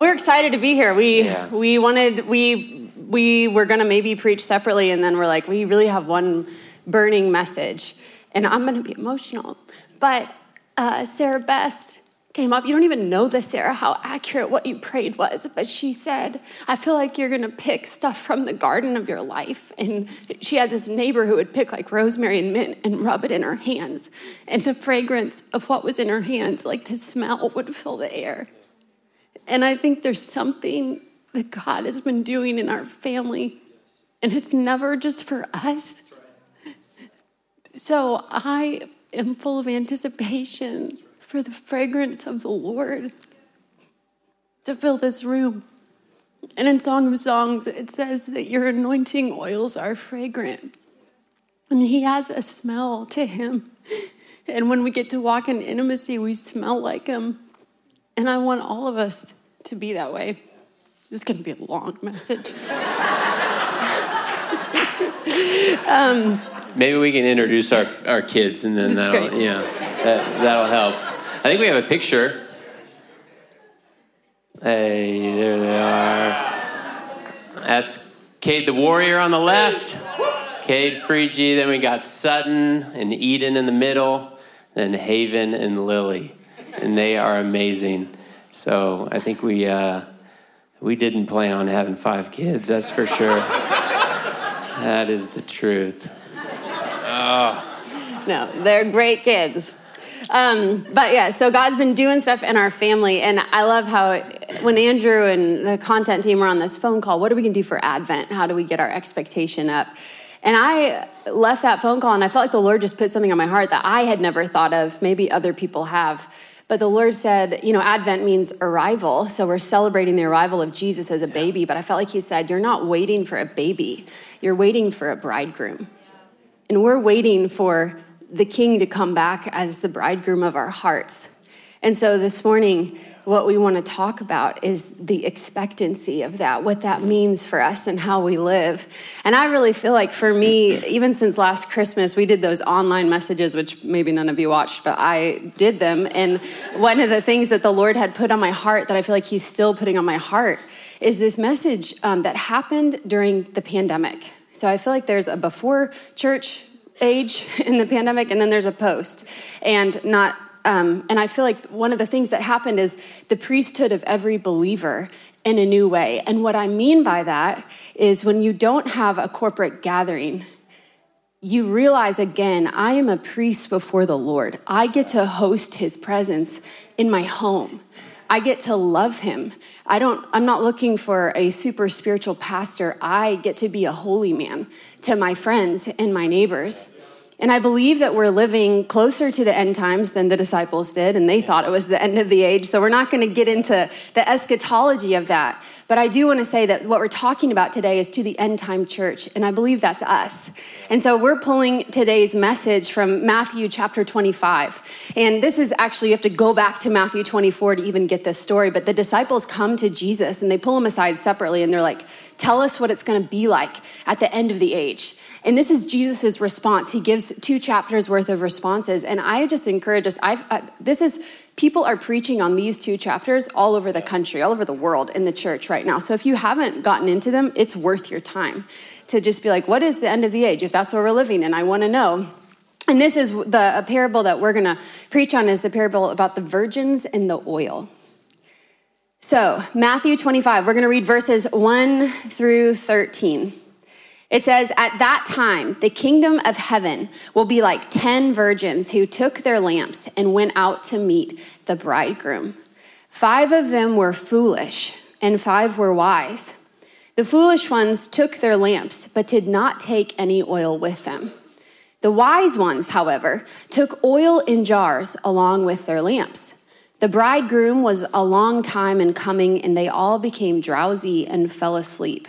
We're excited to be here. We yeah. we wanted we we were gonna maybe preach separately, and then we're like, we really have one burning message, and I'm gonna be emotional. But uh, Sarah Best came up. You don't even know this, Sarah, how accurate what you prayed was. But she said, I feel like you're gonna pick stuff from the garden of your life. And she had this neighbor who would pick like rosemary and mint and rub it in her hands. And the fragrance of what was in her hands, like the smell, would fill the air. And I think there's something that God has been doing in our family, and it's never just for us. So I am full of anticipation for the fragrance of the Lord to fill this room. And in Song of Songs, it says that your anointing oils are fragrant. And He has a smell to Him. And when we get to walk in intimacy, we smell like Him. And I want all of us to be that way. This is going to be a long message. um, Maybe we can introduce our, our kids and then that'll, yeah, that, that'll help. I think we have a picture. Hey, there they are. That's Cade the Warrior on the left, Cade Freegee. Then we got Sutton and Eden in the middle, then Haven and Lily. And they are amazing. So I think we uh, we didn't plan on having five kids. That's for sure. that is the truth. No, they're great kids. Um, but yeah, so God's been doing stuff in our family, and I love how when Andrew and the content team were on this phone call, what are we gonna do for Advent? How do we get our expectation up? And I left that phone call, and I felt like the Lord just put something on my heart that I had never thought of. Maybe other people have. But the Lord said, you know, Advent means arrival. So we're celebrating the arrival of Jesus as a baby. But I felt like He said, you're not waiting for a baby, you're waiting for a bridegroom. And we're waiting for the king to come back as the bridegroom of our hearts. And so this morning, what we want to talk about is the expectancy of that, what that means for us and how we live. And I really feel like for me, even since last Christmas, we did those online messages, which maybe none of you watched, but I did them. And one of the things that the Lord had put on my heart that I feel like He's still putting on my heart is this message um, that happened during the pandemic. So I feel like there's a before church age in the pandemic, and then there's a post. And not um, and I feel like one of the things that happened is the priesthood of every believer in a new way. And what I mean by that is when you don't have a corporate gathering, you realize again, I am a priest before the Lord. I get to host his presence in my home. I get to love him. I don't I'm not looking for a super spiritual pastor. I get to be a holy man to my friends and my neighbors. And I believe that we're living closer to the end times than the disciples did, and they thought it was the end of the age. So we're not going to get into the eschatology of that. But I do want to say that what we're talking about today is to the end time church, and I believe that's us. And so we're pulling today's message from Matthew chapter 25. And this is actually, you have to go back to Matthew 24 to even get this story. But the disciples come to Jesus and they pull him aside separately, and they're like, Tell us what it's going to be like at the end of the age. And this is Jesus' response. He gives two chapters worth of responses. And I just encourage us, I've, uh, this is, people are preaching on these two chapters all over the country, all over the world in the church right now. So if you haven't gotten into them, it's worth your time to just be like, what is the end of the age? If that's where we're living, and I want to know. And this is the parable that we're going to preach on is the parable about the virgins and the oil. So, Matthew 25, we're going to read verses 1 through 13. It says, At that time, the kingdom of heaven will be like 10 virgins who took their lamps and went out to meet the bridegroom. Five of them were foolish, and five were wise. The foolish ones took their lamps, but did not take any oil with them. The wise ones, however, took oil in jars along with their lamps. The bridegroom was a long time in coming, and they all became drowsy and fell asleep.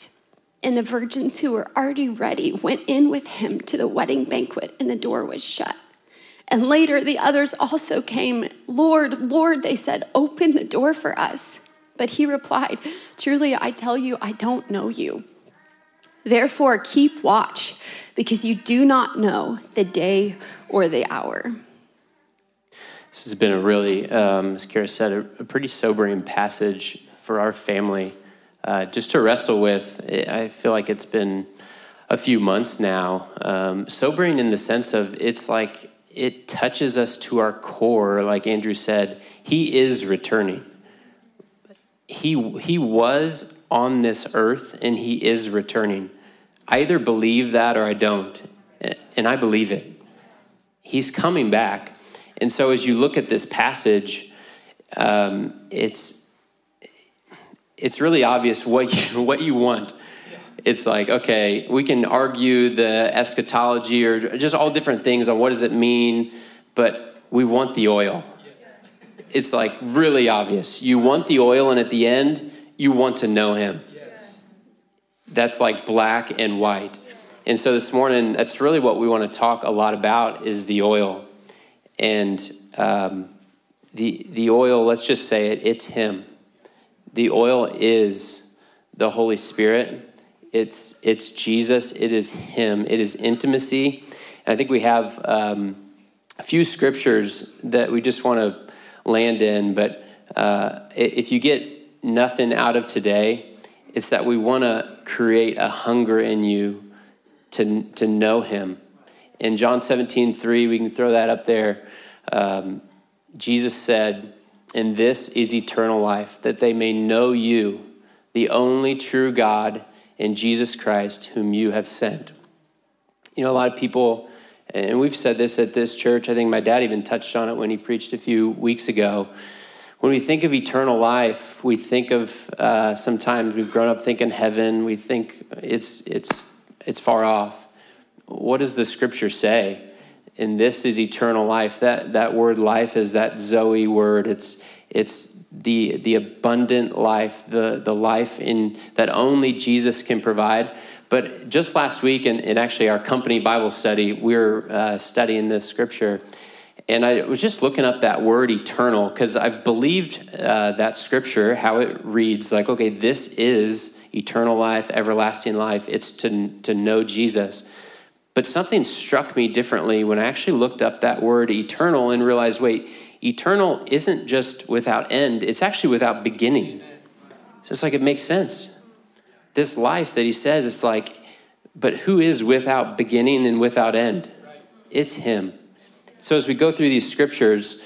And the virgins who were already ready went in with him to the wedding banquet, and the door was shut. And later the others also came. Lord, Lord, they said, open the door for us. But he replied, Truly, I tell you, I don't know you. Therefore, keep watch, because you do not know the day or the hour. This has been a really, um, as Kara said, a, a pretty sobering passage for our family uh, just to wrestle with. I feel like it's been a few months now. Um, sobering in the sense of it's like it touches us to our core. Like Andrew said, he is returning. He, he was on this earth and he is returning. I either believe that or I don't. And I believe it. He's coming back. And so as you look at this passage, um, it's it's really obvious what you, what you want. It's like, okay, we can argue the eschatology or just all different things on what does it mean, but we want the oil. It's like really obvious. You want the oil, and at the end, you want to know him. That's like black and white. And so this morning, that's really what we want to talk a lot about is the oil. And um, the, the oil, let's just say it, it's him the oil is the Holy Spirit. It's, it's Jesus. It is Him. It is intimacy. And I think we have um, a few scriptures that we just want to land in. But uh, if you get nothing out of today, it's that we want to create a hunger in you to, to know Him. In John 17, 3, we can throw that up there. Um, Jesus said, and this is eternal life, that they may know you, the only true God, and Jesus Christ, whom you have sent. You know, a lot of people, and we've said this at this church, I think my dad even touched on it when he preached a few weeks ago. When we think of eternal life, we think of uh, sometimes we've grown up thinking heaven, we think it's, it's, it's far off. What does the scripture say? And this is eternal life. That, that word life is that Zoe word. It's, it's the, the abundant life, the, the life in, that only Jesus can provide. But just last week, in actually our company Bible study, we were uh, studying this scripture. And I was just looking up that word eternal because I've believed uh, that scripture, how it reads like, okay, this is eternal life, everlasting life. It's to, to know Jesus. But something struck me differently when I actually looked up that word eternal and realized wait, eternal isn't just without end, it's actually without beginning. So it's like it makes sense. This life that he says, it's like, but who is without beginning and without end? It's him. So as we go through these scriptures,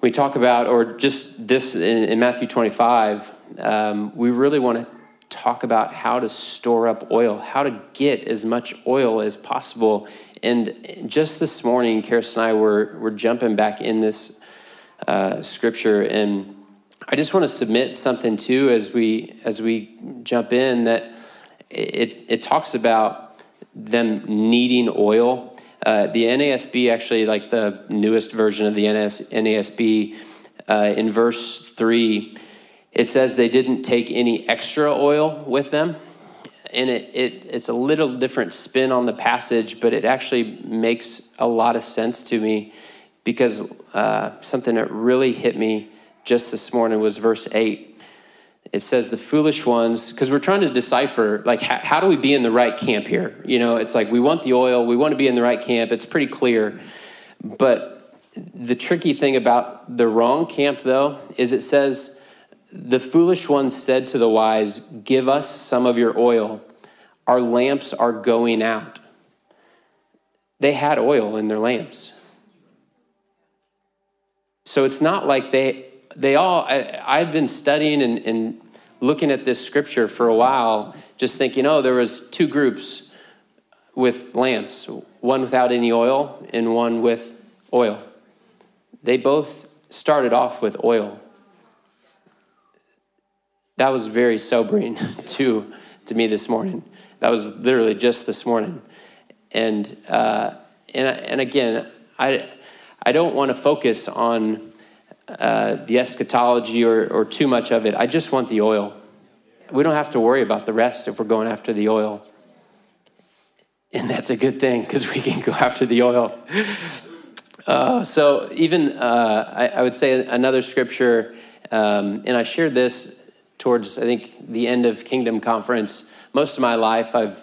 we talk about, or just this in, in Matthew 25, um, we really want to talk about how to store up oil, how to get as much oil as possible. And just this morning, Kirsten and I were, were jumping back in this uh, scripture, and I just want to submit something too as we as we jump in that it it talks about them needing oil. Uh, the NASB actually, like the newest version of the NAS, NASB, uh, in verse three it says they didn't take any extra oil with them. And it, it, it's a little different spin on the passage, but it actually makes a lot of sense to me because uh, something that really hit me just this morning was verse 8. It says, The foolish ones, because we're trying to decipher, like, how, how do we be in the right camp here? You know, it's like we want the oil, we want to be in the right camp. It's pretty clear. But the tricky thing about the wrong camp, though, is it says, the foolish ones said to the wise, Give us some of your oil. Our lamps are going out. They had oil in their lamps. So it's not like they, they all, I, I've been studying and, and looking at this scripture for a while, just thinking, oh, there was two groups with lamps, one without any oil and one with oil. They both started off with oil that was very sobering to, to me this morning. That was literally just this morning. And, uh, and, and again, I, I don't want to focus on uh, the eschatology or, or too much of it. I just want the oil. we don't have to worry about the rest if we're going after the oil. And that's a good thing because we can go after the oil. Uh, so, even uh, I, I, would say another scripture, um, and I shared this towards, I think, the end of Kingdom Conference. Most of my life, I've,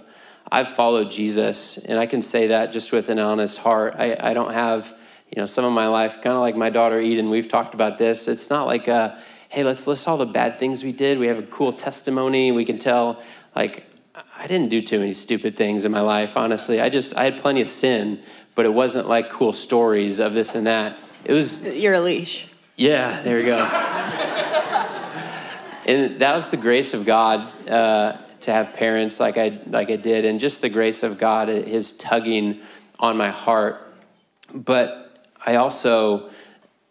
I've followed Jesus, and I can say that just with an honest heart. I, I don't have, you know, some of my life, kind of like my daughter Eden, we've talked about this. It's not like, a, hey, let's list all the bad things we did. We have a cool testimony. We can tell, like, I didn't do too many stupid things in my life, honestly. I just, I had plenty of sin, but it wasn't like cool stories of this and that. It was. You're a leash. Yeah, there you go. And that was the grace of God uh, to have parents like I, like I did, and just the grace of God, His tugging on my heart. But I also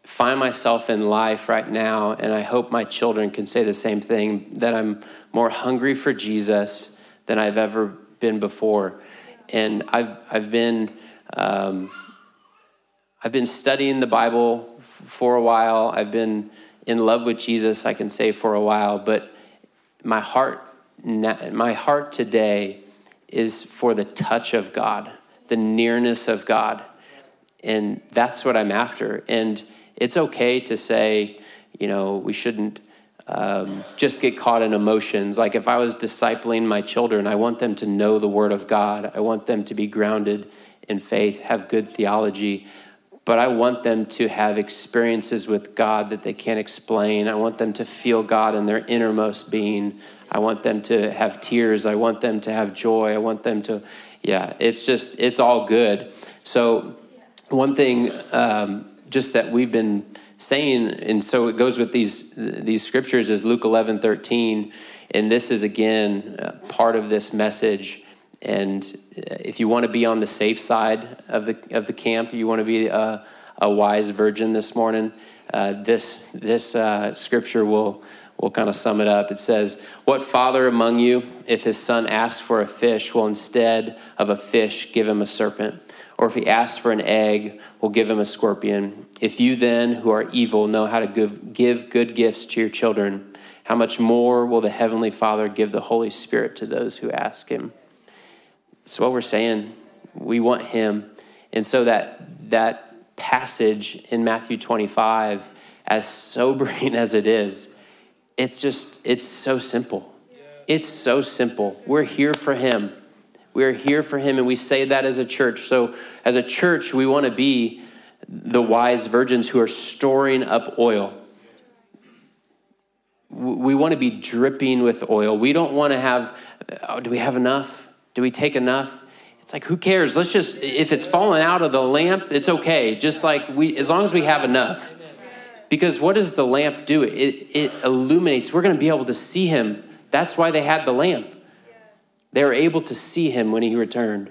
find myself in life right now, and I hope my children can say the same thing that I'm more hungry for Jesus than I've ever been before. And I've, I've, been, um, I've been studying the Bible for a while. I've been in love with Jesus, I can say, for a while. But my heart, my heart today is for the touch of God, the nearness of God. And that's what I'm after. And it's okay to say, you know, we shouldn't um, just get caught in emotions. Like if I was discipling my children, I want them to know the Word of God. I want them to be grounded in faith, have good theology. But I want them to have experiences with God that they can't explain. I want them to feel God in their innermost being. I want them to have tears. I want them to have joy. I want them to, yeah, it's just, it's all good. So, one thing um, just that we've been saying, and so it goes with these these scriptures is Luke 11, 13, and this is again uh, part of this message. And uh, if you want to be on the safe side of the of the camp, you want to be a, a wise virgin this morning. Uh, this this uh, scripture will will kind of sum it up. It says, "What father among you, if his son asks for a fish, will instead of a fish give him a serpent?" Or if he asks for an egg, we'll give him a scorpion. If you then, who are evil, know how to give, give good gifts to your children, how much more will the Heavenly Father give the Holy Spirit to those who ask him? That's what we're saying. We want him. And so that, that passage in Matthew 25, as sobering as it is, it's just, it's so simple. It's so simple. We're here for him. We are here for him, and we say that as a church. So, as a church, we want to be the wise virgins who are storing up oil. We want to be dripping with oil. We don't want to have, oh, do we have enough? Do we take enough? It's like, who cares? Let's just, if it's fallen out of the lamp, it's okay. Just like we, as long as we have enough. Because what does the lamp do? It, it illuminates. We're going to be able to see him. That's why they had the lamp. They were able to see him when he returned.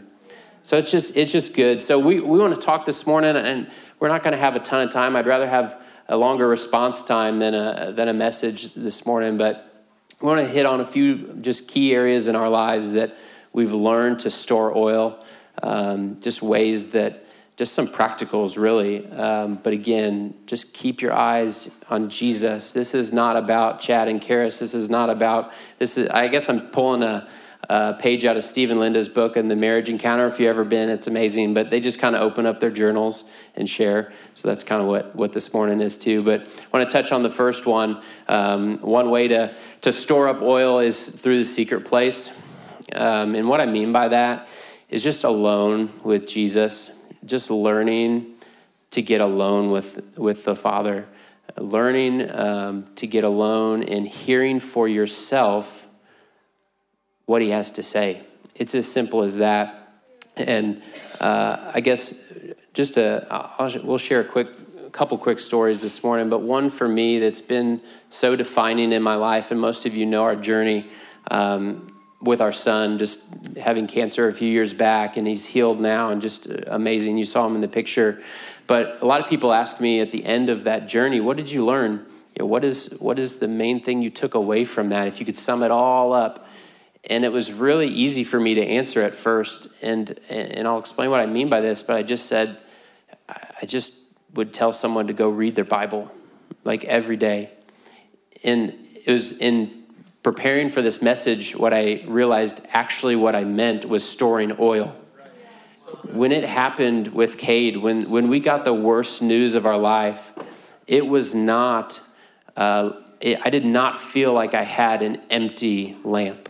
So it's just it's just good. So we, we want to talk this morning, and we're not going to have a ton of time. I'd rather have a longer response time than a than a message this morning. But we want to hit on a few just key areas in our lives that we've learned to store oil. Um, just ways that just some practicals really. Um, but again, just keep your eyes on Jesus. This is not about Chad and Karis. This is not about this is. I guess I'm pulling a page out of Steve and Linda's book and the marriage encounter. If you've ever been, it's amazing. But they just kind of open up their journals and share. So that's kind of what, what this morning is too. But I want to touch on the first one. Um, one way to, to store up oil is through the secret place. Um, and what I mean by that is just alone with Jesus, just learning to get alone with, with the Father, learning um, to get alone and hearing for yourself what he has to say. It's as simple as that. And uh, I guess just a, I'll, we'll share a quick, couple quick stories this morning, but one for me that's been so defining in my life, and most of you know our journey um, with our son, just having cancer a few years back, and he's healed now, and just uh, amazing. You saw him in the picture. But a lot of people ask me at the end of that journey, what did you learn? You know, what is what is the main thing you took away from that? If you could sum it all up, and it was really easy for me to answer at first and and I'll explain what I mean by this but I just said I just would tell someone to go read their Bible like every day and it was in preparing for this message, what I realized actually what I meant was storing oil. When it happened with Cade, when, when we got the worst news of our life, it was not, uh, it, I did not feel like I had an empty lamp.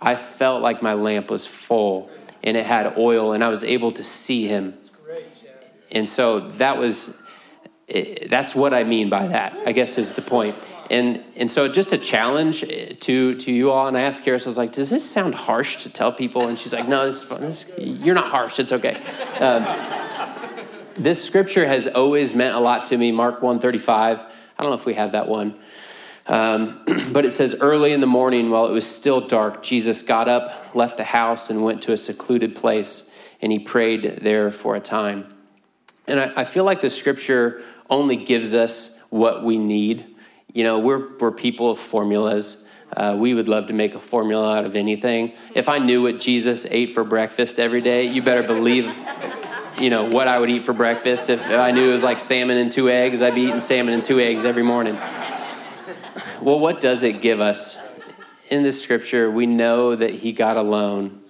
I felt like my lamp was full and it had oil, and I was able to see him. And so that was, that's what I mean by that, I guess is the point. And, and so just a challenge to, to you all. And I asked Karis, I was like, does this sound harsh to tell people? And she's like, no, this, this you're not harsh. It's okay. Um, this scripture has always meant a lot to me. Mark 135. I don't know if we have that one. Um, but it says, early in the morning, while it was still dark, Jesus got up, left the house, and went to a secluded place, and he prayed there for a time. And I, I feel like the scripture only gives us what we need. You know, we're, we're people of formulas. Uh, we would love to make a formula out of anything. If I knew what Jesus ate for breakfast every day, you better believe, you know, what I would eat for breakfast. If I knew it was like salmon and two eggs, I'd be eating salmon and two eggs every morning. Well, what does it give us? In this scripture, we know that he got alone.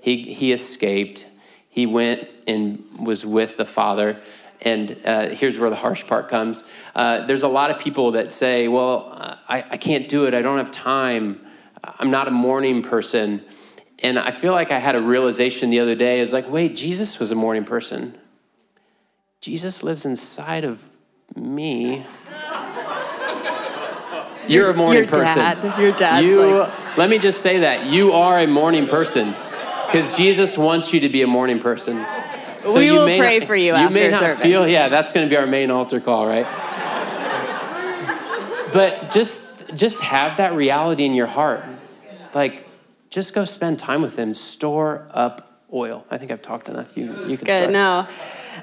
He, he escaped. He went and was with the Father. And uh, here's where the harsh part comes. Uh, there's a lot of people that say, Well, I, I can't do it. I don't have time. I'm not a morning person. And I feel like I had a realization the other day is like, wait, Jesus was a morning person. Jesus lives inside of me. You're a morning your person. Dad, your dad's You, like, let me just say that you are a morning person because Jesus wants you to be a morning person. So We will pray not- for you You may after not service. feel, yeah, that's going to be our main altar call, right? but just just have that reality in your heart. Like, just go spend time with Him. Store up oil. I think I've talked enough. You, you can Good. start. No,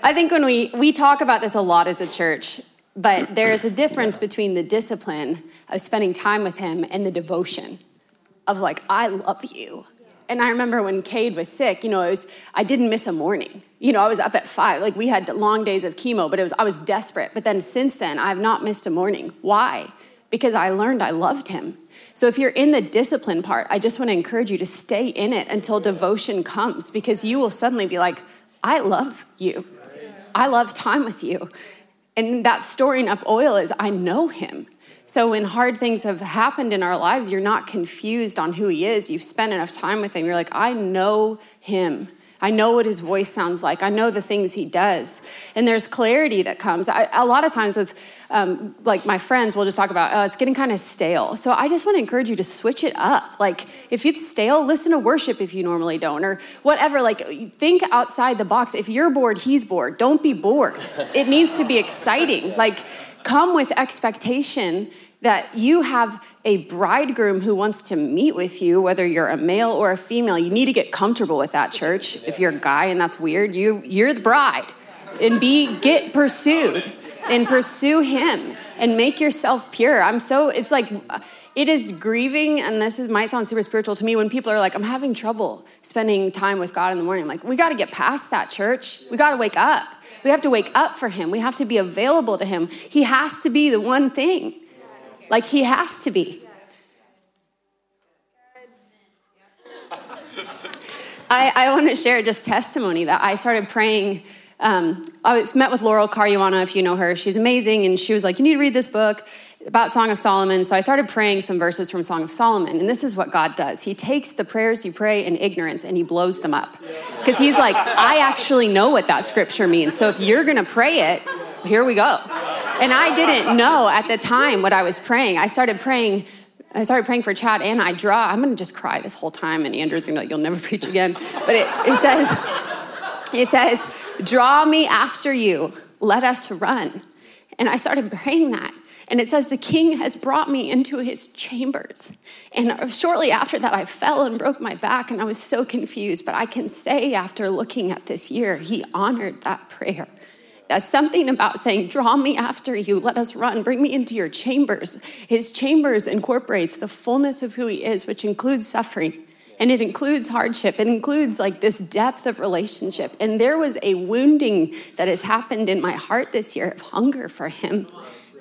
I think when we we talk about this a lot as a church, but there is a difference between the discipline of spending time with Him and the devotion of like I love you. And I remember when Cade was sick, you know, it was I didn't miss a morning. You know, I was up at five. Like we had long days of chemo, but it was I was desperate. But then since then, I have not missed a morning. Why? Because I learned I loved him. So if you're in the discipline part, I just want to encourage you to stay in it until devotion comes because you will suddenly be like, I love you. I love time with you. And that storing up oil is I know him. So when hard things have happened in our lives, you're not confused on who he is. You've spent enough time with him. You're like, I know him. I know what his voice sounds like. I know the things he does. And there's clarity that comes. I, a lot of times with um, like my friends, we'll just talk about, oh, it's getting kind of stale. So I just want to encourage you to switch it up. Like if it's stale, listen to worship if you normally don't, or whatever. Like think outside the box. If you're bored, he's bored. Don't be bored. It needs to be exciting. Like come with expectation that you have a bridegroom who wants to meet with you, whether you're a male or a female. You need to get comfortable with that, church. If you're a guy and that's weird, you, you're the bride. And be get pursued and pursue him and make yourself pure. I'm so, it's like, it is grieving, and this is, might sound super spiritual to me when people are like, I'm having trouble spending time with God in the morning. I'm like, we got to get past that, church. We got to wake up. We have to wake up for him. We have to be available to him. He has to be the one thing. Like he has to be. I, I want to share just testimony that I started praying. Um, I was met with Laurel Caruana, if you know her. She's amazing, and she was like, "You need to read this book about Song of Solomon." So I started praying some verses from Song of Solomon, and this is what God does: He takes the prayers you pray in ignorance and He blows them up, because He's like, "I actually know what that scripture means. So if you're gonna pray it, here we go." And I didn't know at the time what I was praying. I started praying. I started praying for Chad and I draw. I'm gonna just cry this whole time, and Andrew's gonna be like, "You'll never preach again." But it, it says, it says, "Draw me after you. Let us run." And I started praying that. And it says, The king has brought me into his chambers. And shortly after that, I fell and broke my back, and I was so confused. But I can say, after looking at this year, he honored that prayer. That's something about saying, Draw me after you, let us run, bring me into your chambers. His chambers incorporates the fullness of who he is, which includes suffering. And it includes hardship. It includes like this depth of relationship. And there was a wounding that has happened in my heart this year of hunger for him.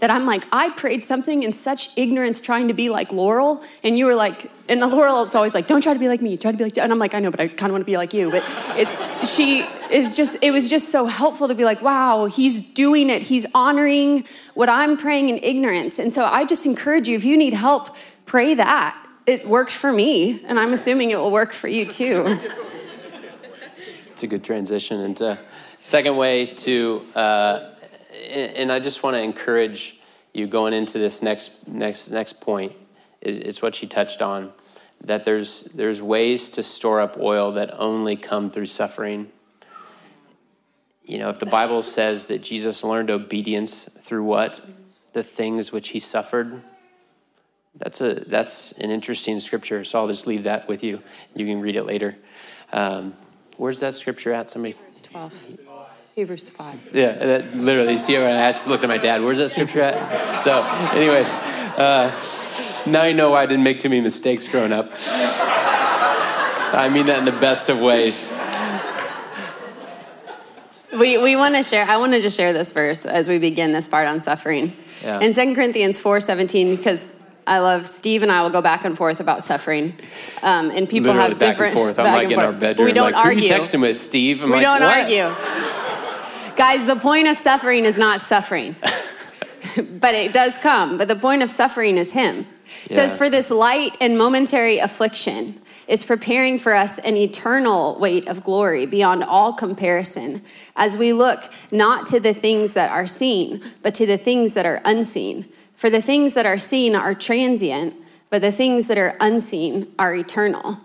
That I'm like, I prayed something in such ignorance trying to be like Laurel, and you were like, and Laurel is always like, don't try to be like me, try to be like, and I'm like, I know, but I kind of want to be like you. But it's, she is just, it was just so helpful to be like, wow, he's doing it. He's honoring what I'm praying in ignorance. And so I just encourage you, if you need help, pray that. It worked for me, and I'm assuming it will work for you too. It's a good transition into second way to, uh, and I just want to encourage you going into this next next next point is, what she touched on that there's there's ways to store up oil that only come through suffering. You know, if the Bible says that Jesus learned obedience through what? The things which he suffered. That's a that's an interesting scripture. So I'll just leave that with you. You can read it later. Um, where's that scripture at? Somebody. 12. Hebrews 5. Yeah, that, literally. See, I had to look at my dad. Where's that scripture at? So, anyways, uh, now you know why I didn't make too many mistakes growing up. I mean that in the best of ways. We, we want to share, I wanted to share this verse as we begin this part on suffering. Yeah. In 2 Corinthians 4 17, because I love Steve and I will go back and forth about suffering. Um, and people Literally have back different. and forth. I'm back like and in our bedroom. We don't like, argue. Who you texting with, Steve? I'm we like, don't what? argue. Guys, the point of suffering is not suffering, but it does come. But the point of suffering is Him. It says, For this light and momentary affliction is preparing for us an eternal weight of glory beyond all comparison, as we look not to the things that are seen, but to the things that are unseen. For the things that are seen are transient, but the things that are unseen are eternal.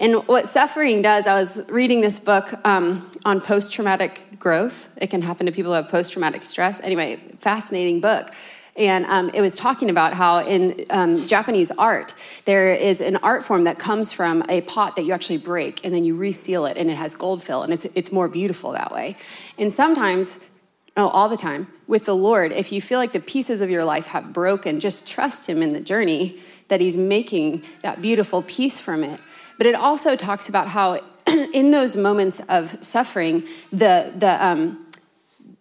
And what suffering does, I was reading this book um, on post traumatic growth. It can happen to people who have post traumatic stress. Anyway, fascinating book. And um, it was talking about how in um, Japanese art, there is an art form that comes from a pot that you actually break and then you reseal it and it has gold fill and it's, it's more beautiful that way. And sometimes, oh, all the time, with the Lord, if you feel like the pieces of your life have broken, just trust Him in the journey that He's making that beautiful piece from it. But it also talks about how in those moments of suffering, the, the, um,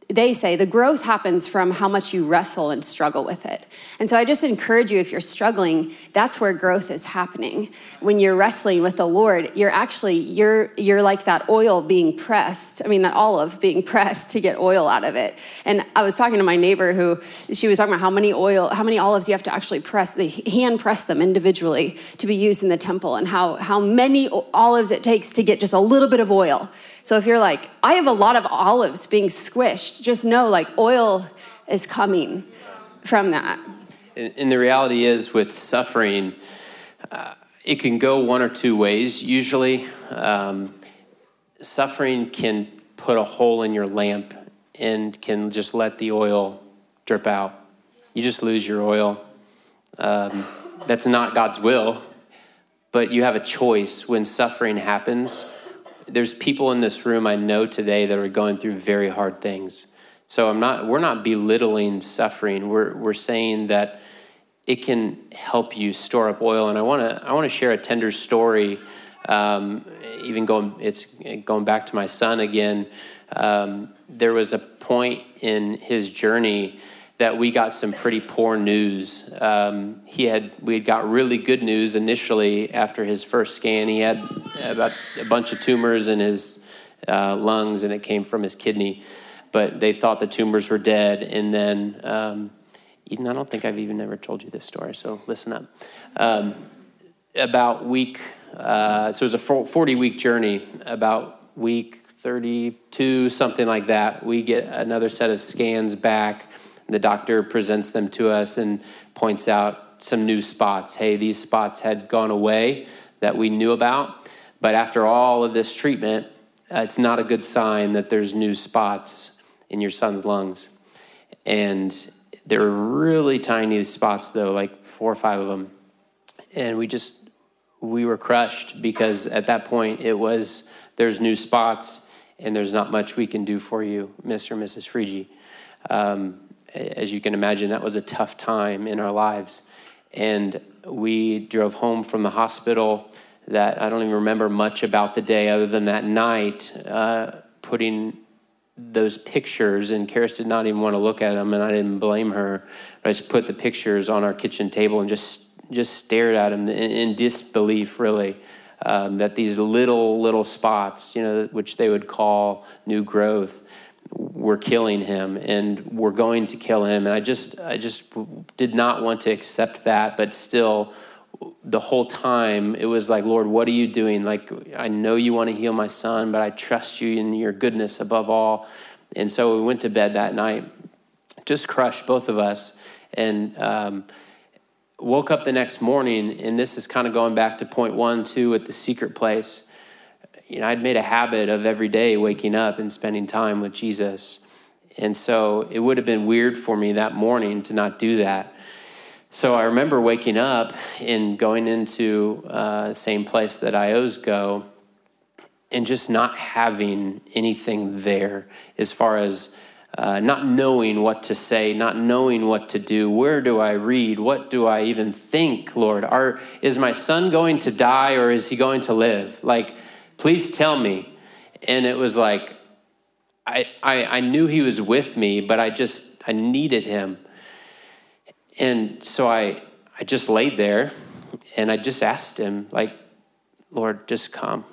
they say the growth happens from how much you wrestle and struggle with it. And so I just encourage you if you're struggling, that's where growth is happening. When you're wrestling with the Lord, you're actually you're you're like that oil being pressed. I mean that olive being pressed to get oil out of it. And I was talking to my neighbor who she was talking about how many oil how many olives you have to actually press, they hand press them individually to be used in the temple and how how many olives it takes to get just a little bit of oil. So if you're like, I have a lot of olives being squished, just know like oil is coming from that. And and the reality is, with suffering, uh, it can go one or two ways. Usually, um, suffering can put a hole in your lamp and can just let the oil drip out. You just lose your oil. Um, that's not God's will, but you have a choice when suffering happens. There's people in this room I know today that are going through very hard things. So I'm not we're not belittling suffering. We're we're saying that it can help you store up oil. And I want to I want to share a tender story. Um, even going it's going back to my son again. Um, there was a point in his journey that we got some pretty poor news. Um, he had we had got really good news initially after his first scan. He had about a bunch of tumors in his uh, lungs, and it came from his kidney. But they thought the tumors were dead, and then um, Eden, I don't think I've even ever told you this story, so listen up. Um, about week, uh, so it was a 40 week journey. About week 32, something like that, we get another set of scans back. The doctor presents them to us and points out some new spots. Hey, these spots had gone away that we knew about, but after all of this treatment, uh, it's not a good sign that there's new spots in your son's lungs. And they're really tiny spots, though, like four or five of them. And we just, we were crushed because at that point it was, there's new spots and there's not much we can do for you, Mr. and Mrs. Frigi. Um, as you can imagine, that was a tough time in our lives. And we drove home from the hospital that I don't even remember much about the day other than that night, uh, putting those pictures, and Karis did not even want to look at them, and I didn't blame her. I just put the pictures on our kitchen table and just just stared at them in, in disbelief, really, um, that these little little spots, you know, which they would call new growth, were killing him and were going to kill him. And I just I just did not want to accept that, but still the whole time it was like lord what are you doing? Like i know you want to heal my son but i trust you in your goodness above all. And so we went to bed that night just crushed both of us. And um, woke up the next morning and this is kind of going back to point one too at the secret place you know i'd made a habit of every day waking up and spending time with jesus and so it would have been weird for me that morning to not do that so I remember waking up and going into uh, the same place that IOs go and just not having anything there as far as uh, not knowing what to say, not knowing what to do. Where do I read? What do I even think, Lord? Are, is my son going to die or is he going to live? Like, please tell me. And it was like, I, I, I knew he was with me, but I just, I needed him. And so I, I just laid there and I just asked him, like, Lord, just come.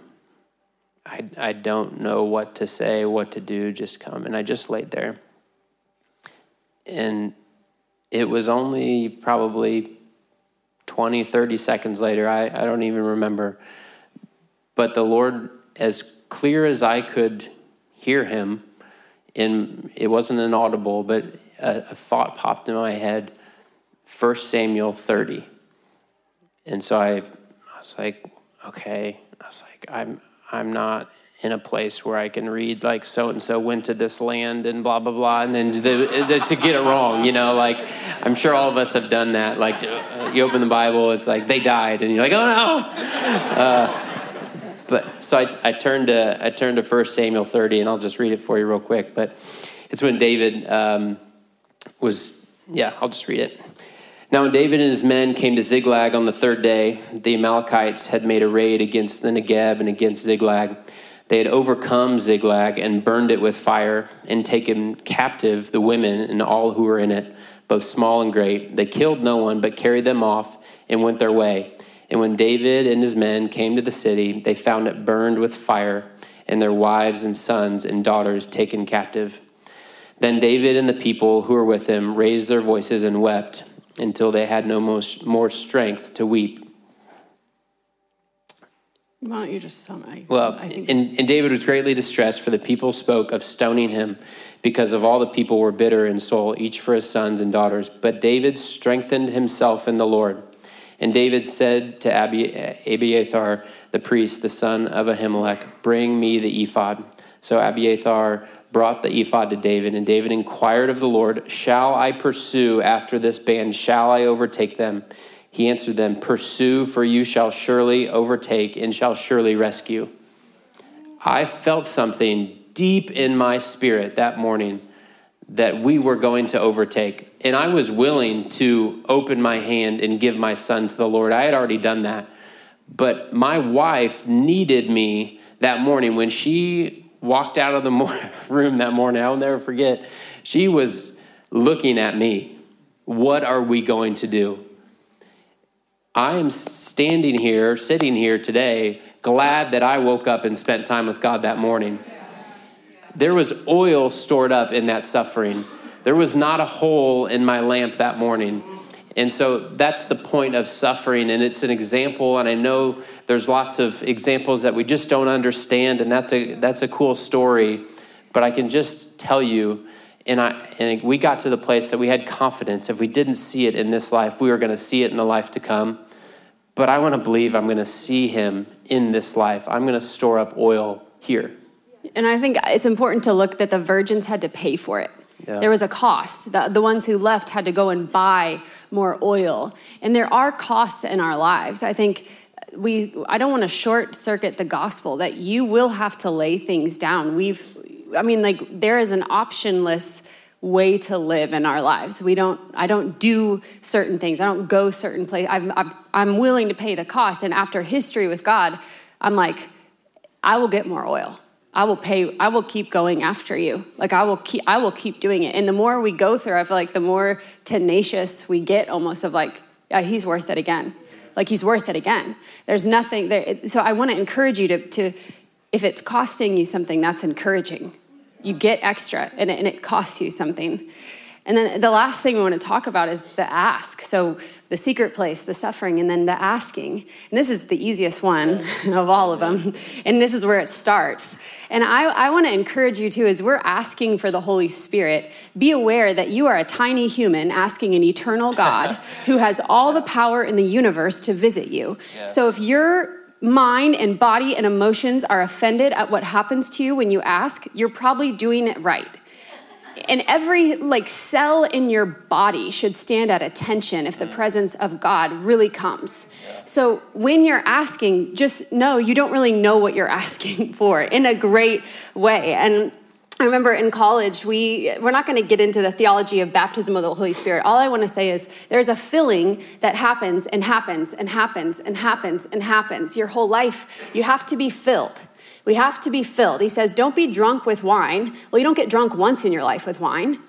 I, I don't know what to say, what to do, just come. And I just laid there. And it was only probably 20, 30 seconds later, I, I don't even remember. But the Lord, as clear as I could hear him, in, it wasn't an audible, but a, a thought popped in my head 1 Samuel 30. And so I, I was like, okay. I was like, I'm, I'm not in a place where I can read like so and so went to this land and blah blah blah, and then the, the, to get it wrong, you know, like I'm sure all of us have done that. Like you open the Bible, it's like they died, and you're like, oh no. Uh, but so I, I turned to I turned to 1 Samuel 30, and I'll just read it for you real quick. But it's when David um, was yeah, I'll just read it. Now, when David and his men came to Ziklag on the third day, the Amalekites had made a raid against the Negeb and against Ziklag. They had overcome Ziklag and burned it with fire and taken captive the women and all who were in it, both small and great. They killed no one, but carried them off and went their way. And when David and his men came to the city, they found it burned with fire, and their wives and sons and daughters taken captive. Then David and the people who were with him raised their voices and wept until they had no more strength to weep. Why don't you just sum it? Well, and, and David was greatly distressed, for the people spoke of stoning him because of all the people were bitter in soul, each for his sons and daughters. But David strengthened himself in the Lord. And David said to Abiathar, the priest, the son of Ahimelech, Bring me the ephod. So Abiathar brought the ephod to David, and David inquired of the Lord, Shall I pursue after this band? Shall I overtake them? He answered them, Pursue, for you shall surely overtake and shall surely rescue. I felt something deep in my spirit that morning that we were going to overtake. And I was willing to open my hand and give my son to the Lord. I had already done that. But my wife needed me that morning when she walked out of the room that morning, I'll never forget. She was looking at me. What are we going to do? I am standing here, sitting here today, glad that I woke up and spent time with God that morning. There was oil stored up in that suffering. There was not a hole in my lamp that morning. And so that's the point of suffering. And it's an example, and I know there's lots of examples that we just don't understand, and that's a, that's a cool story. But I can just tell you, and, I, and we got to the place that we had confidence. If we didn't see it in this life, we were going to see it in the life to come. But I want to believe I'm going to see him in this life. I'm going to store up oil here. And I think it's important to look that the virgins had to pay for it. Yeah. There was a cost. The, the ones who left had to go and buy more oil. And there are costs in our lives. I think we I don't want to short circuit the gospel that you will have to lay things down. We've I mean like there is an optionless way to live in our lives. We don't I don't do certain things. I don't go certain places. I'm, I'm, I'm willing to pay the cost and after history with God, I'm like I will get more oil. I will pay, I will keep going after you. Like I will keep, I will keep doing it. And the more we go through, I feel like the more tenacious we get almost of like, yeah, he's worth it again. Like he's worth it again. There's nothing there. So I want to encourage you to, to, if it's costing you something, that's encouraging. You get extra and it, and it costs you something. And then the last thing we want to talk about is the ask. So the secret place, the suffering, and then the asking. And this is the easiest one of all of them. And this is where it starts. And I, I want to encourage you too, as we're asking for the Holy Spirit, be aware that you are a tiny human asking an eternal God who has all the power in the universe to visit you. Yes. So if your mind and body and emotions are offended at what happens to you when you ask, you're probably doing it right and every like cell in your body should stand at attention if the mm. presence of God really comes. So when you're asking, just know you don't really know what you're asking for in a great way. And I remember in college, we, we're not going to get into the theology of baptism of the Holy Spirit. All I want to say is there's a filling that happens and happens and happens and happens and happens. Your whole life, you have to be filled. We have to be filled. He says, Don't be drunk with wine. Well, you don't get drunk once in your life with wine.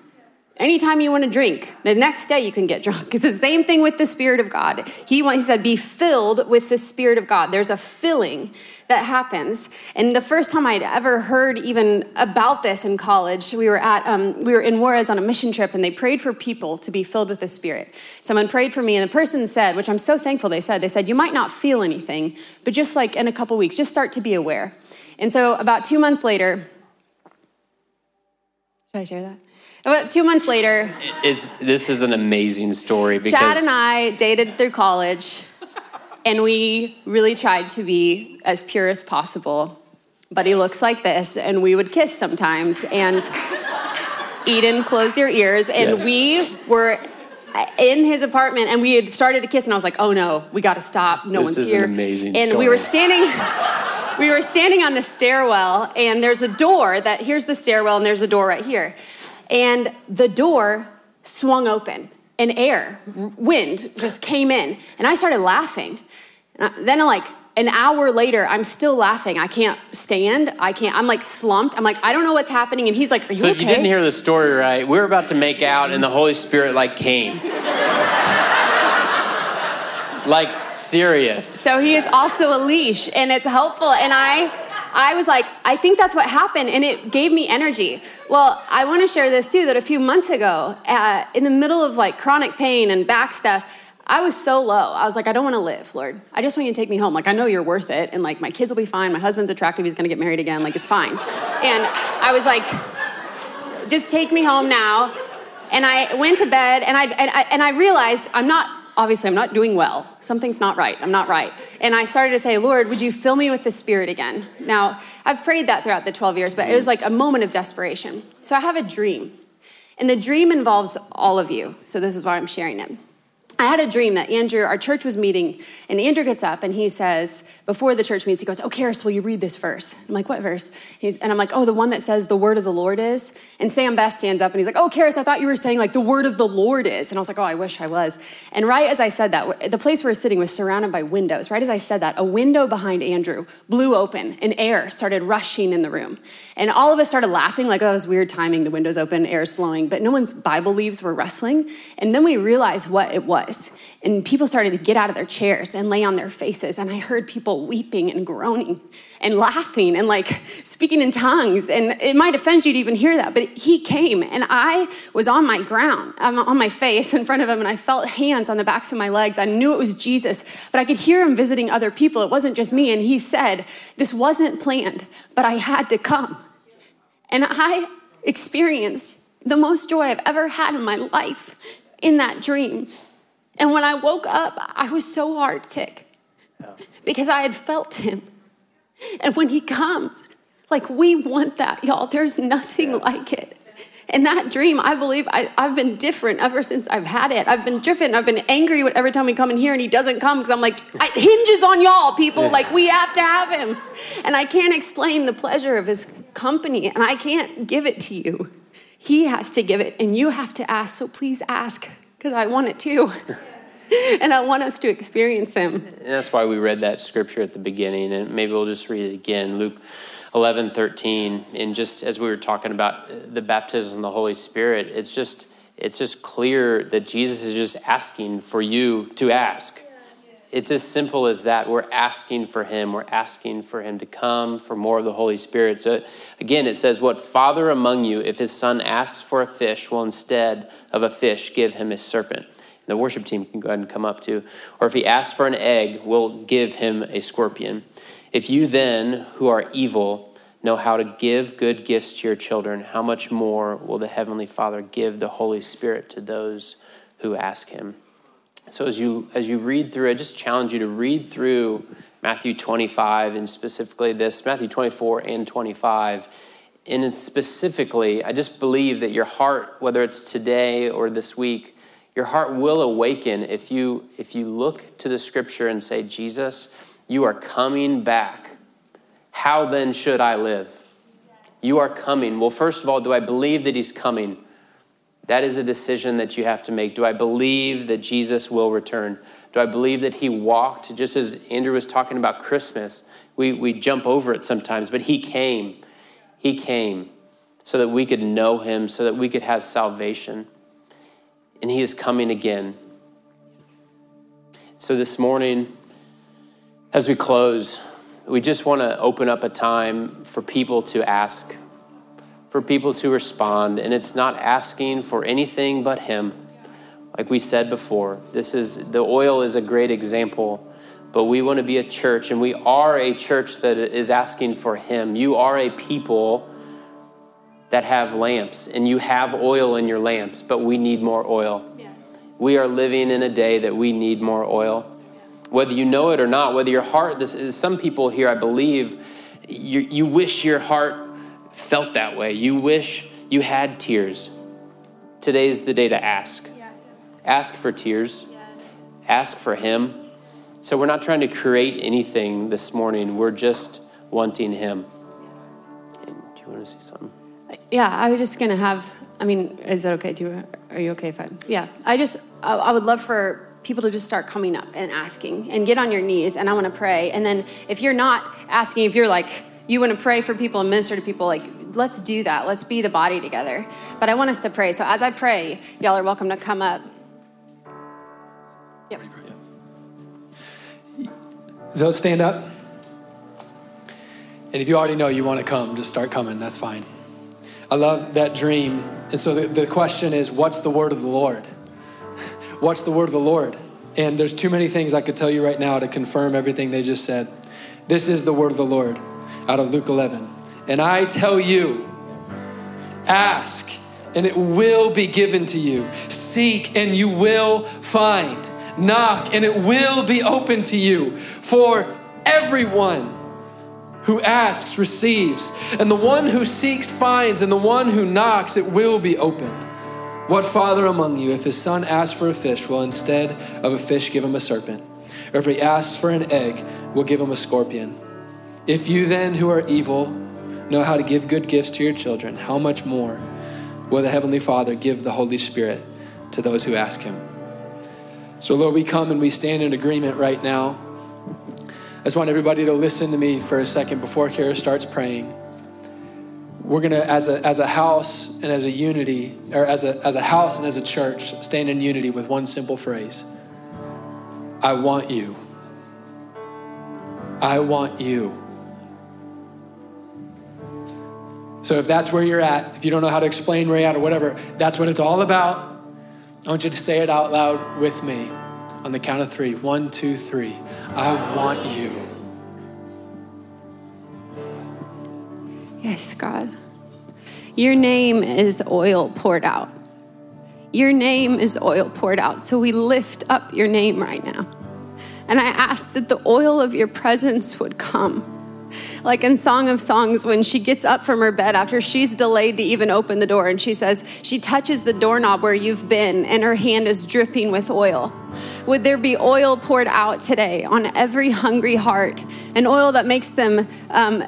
Anytime you want to drink, the next day you can get drunk. It's the same thing with the Spirit of God. He, he said, Be filled with the Spirit of God. There's a filling that happens. And the first time I'd ever heard even about this in college, we were at um, we were in Juarez on a mission trip, and they prayed for people to be filled with the Spirit. Someone prayed for me, and the person said, which I'm so thankful they said, they said, you might not feel anything, but just like in a couple weeks, just start to be aware. And so about two months later, should I share that? About two months later, it's this is an amazing story because Chad and I dated through college, and we really tried to be as pure as possible. But he looks like this, and we would kiss sometimes. And Eden, close your ears. And yes. we were in his apartment, and we had started to kiss, and I was like, "Oh no, we got to stop. No this one's here." amazing. And story. we were standing we were standing on the stairwell, and there's a door that here's the stairwell, and there's a door right here. And the door swung open, and air, wind just came in, and I started laughing. And I, then, I'm like, an hour later, I'm still laughing. I can't stand. I can't. I'm like slumped. I'm like, I don't know what's happening. And he's like, Are you so okay? if you didn't hear the story right, we were about to make out, and the Holy Spirit like came. like serious. So he is also a leash, and it's helpful. And I, I was like, I think that's what happened, and it gave me energy. Well, I want to share this too. That a few months ago, uh, in the middle of like chronic pain and back stuff. I was so low. I was like, I don't want to live, Lord. I just want you to take me home. Like, I know you're worth it. And like, my kids will be fine. My husband's attractive. He's going to get married again. Like, it's fine. And I was like, just take me home now. And I went to bed and I, and I, and I realized I'm not obviously I'm not doing well. Something's not right. I'm not right. And I started to say, Lord, would you fill me with the Spirit again? Now, I've prayed that throughout the 12 years, but it was like a moment of desperation. So I have a dream. And the dream involves all of you. So this is why I'm sharing it. I had a dream that Andrew, our church was meeting, and Andrew gets up and he says, before the church meets, he goes, Oh, Karis, will you read this verse? I'm like, What verse? He's, and I'm like, Oh, the one that says, The word of the Lord is. And Sam Best stands up and he's like, Oh, Karis, I thought you were saying, like, the word of the Lord is. And I was like, Oh, I wish I was. And right as I said that, the place we were sitting was surrounded by windows. Right as I said that, a window behind Andrew blew open and air started rushing in the room. And all of us started laughing, like, Oh, that was weird timing. The window's open, air's blowing. But no one's Bible leaves were rustling. And then we realized what it was and people started to get out of their chairs and lay on their faces. And i heard people weeping and groaning and laughing and like speaking in tongues. And it might offend you to even hear that but he came and i was on my ground I'm on my face in front of him. And i felt hands on the backs of my legs. I knew it was jesus but i could hear him visiting other people. It wasn't just me. And he said this wasn't planned but i had to come. And i experienced the most joy i've ever had in my life in that dream and when I woke up, I was so heartsick yeah. because I had felt him. And when he comes, like we want that, y'all. There's nothing yeah. like it. And that dream, I believe I, have been different ever since I've had it. I've been driven. I've been angry every time we come in here and he doesn't come because I'm like, it hinges on y'all, people. Yeah. Like, we have to have him. And I can't explain the pleasure of his company, and I can't give it to you. He has to give it, and you have to ask. So please ask because I want it too. and I want us to experience him. And that's why we read that scripture at the beginning, and maybe we'll just read it again. Luke, 11, 13, and just as we were talking about the baptism of the Holy Spirit, it's just it's just clear that Jesus is just asking for you to ask. It's as simple as that. We're asking for him. We're asking for him to come for more of the Holy Spirit. So again, it says, What father among you, if his son asks for a fish, will instead of a fish give him a serpent? The worship team can go ahead and come up too. Or if he asks for an egg, we'll give him a scorpion. If you then, who are evil, know how to give good gifts to your children, how much more will the Heavenly Father give the Holy Spirit to those who ask him? So as you as you read through, I just challenge you to read through Matthew 25 and specifically this, Matthew 24 and 25. And specifically, I just believe that your heart, whether it's today or this week, your heart will awaken if you if you look to the scripture and say, Jesus, you are coming back. How then should I live? You are coming. Well, first of all, do I believe that he's coming? That is a decision that you have to make. Do I believe that Jesus will return? Do I believe that he walked, just as Andrew was talking about Christmas? We, we jump over it sometimes, but he came. He came so that we could know him, so that we could have salvation. And he is coming again. So this morning, as we close, we just want to open up a time for people to ask for people to respond, and it's not asking for anything but Him. Like we said before, this is the oil is a great example, but we want to be a church, and we are a church that is asking for Him. You are a people that have lamps, and you have oil in your lamps, but we need more oil. Yes. We are living in a day that we need more oil. Whether you know it or not, whether your heart, this is some people here, I believe, you, you wish your heart felt that way. You wish you had tears. Today is the day to ask. Yes. Ask for tears. Yes. Ask for Him. So we're not trying to create anything this morning. We're just wanting Him. do you want to say something? Yeah, I was just gonna have. I mean, is that okay? Do you, are you okay if I? Yeah, I just I, I would love for people to just start coming up and asking and get on your knees and I want to pray. And then if you're not asking, if you're like you want to pray for people and minister to people, like, let's do that. Let's be the body together. But I want us to pray. So as I pray, y'all are welcome to come up. Yep. So stand up. And if you already know you want to come, just start coming. That's fine. I love that dream. And so the, the question is what's the word of the Lord? what's the word of the Lord? And there's too many things I could tell you right now to confirm everything they just said. This is the word of the Lord out of Luke 11. And I tell you, ask and it will be given to you. Seek and you will find. Knock and it will be open to you. For everyone who asks receives, and the one who seeks finds, and the one who knocks it will be opened. What father among you, if his son asks for a fish, will instead of a fish give him a serpent? Or if he asks for an egg, will give him a scorpion? If you then, who are evil, know how to give good gifts to your children, how much more will the Heavenly Father give the Holy Spirit to those who ask Him? So, Lord, we come and we stand in agreement right now. I just want everybody to listen to me for a second before Kara starts praying. We're gonna, as a, as a house and as a unity, or as a, as a house and as a church, stand in unity with one simple phrase I want you. I want you. So if that's where you're at, if you don't know how to explain where you're at or whatever, that's what it's all about. I want you to say it out loud with me on the count of three. One, two, three. I want you. Yes, God. Your name is oil poured out. Your name is oil poured out. So we lift up your name right now. And I ask that the oil of your presence would come like in Song of Songs, when she gets up from her bed after she's delayed to even open the door, and she says, she touches the doorknob where you've been, and her hand is dripping with oil. Would there be oil poured out today on every hungry heart, an oil that makes them um,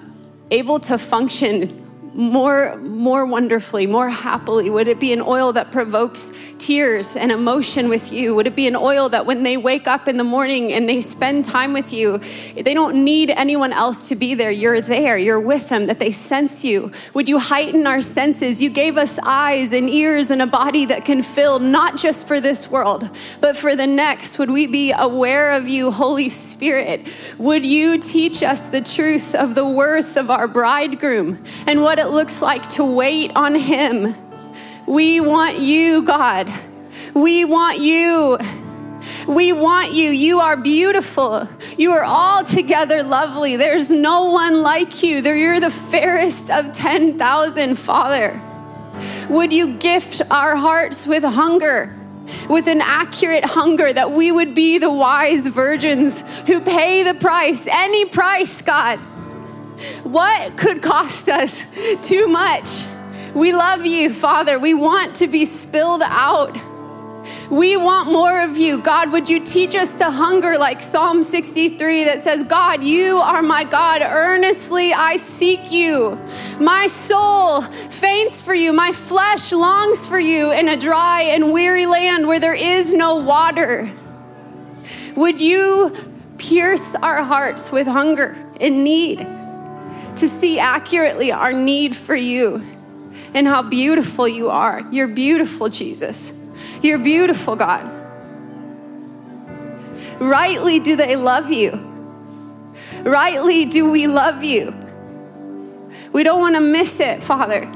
able to function more, more wonderfully, more happily? Would it be an oil that provokes tears and emotion with you? Would it be an oil that when they wake up in the morning and they spend time with you, they don't need anyone else to be there? You're there, you're with them, that they sense you. Would you heighten our senses? You gave us eyes and ears and a body that can fill, not just for this world, but for the next. Would we be aware of you, Holy Spirit? Would you teach us the truth of the worth of our bridegroom and what it looks like to wait on him? We want you, God. We want you. We want you. You are beautiful. You are altogether lovely. There's no one like you. You're the fairest of 10,000, Father. Would you gift our hearts with hunger? With an accurate hunger, that we would be the wise virgins who pay the price, any price, God. What could cost us too much? We love you, Father. We want to be spilled out. We want more of you. God, would you teach us to hunger like Psalm 63 that says, God, you are my God. Earnestly I seek you. My soul faints for you. My flesh longs for you in a dry and weary land where there is no water. Would you pierce our hearts with hunger and need to see accurately our need for you? and how beautiful you are. You're beautiful, Jesus. You're beautiful, God. Rightly do they love you. Rightly do we love you. We don't want to miss it, Father.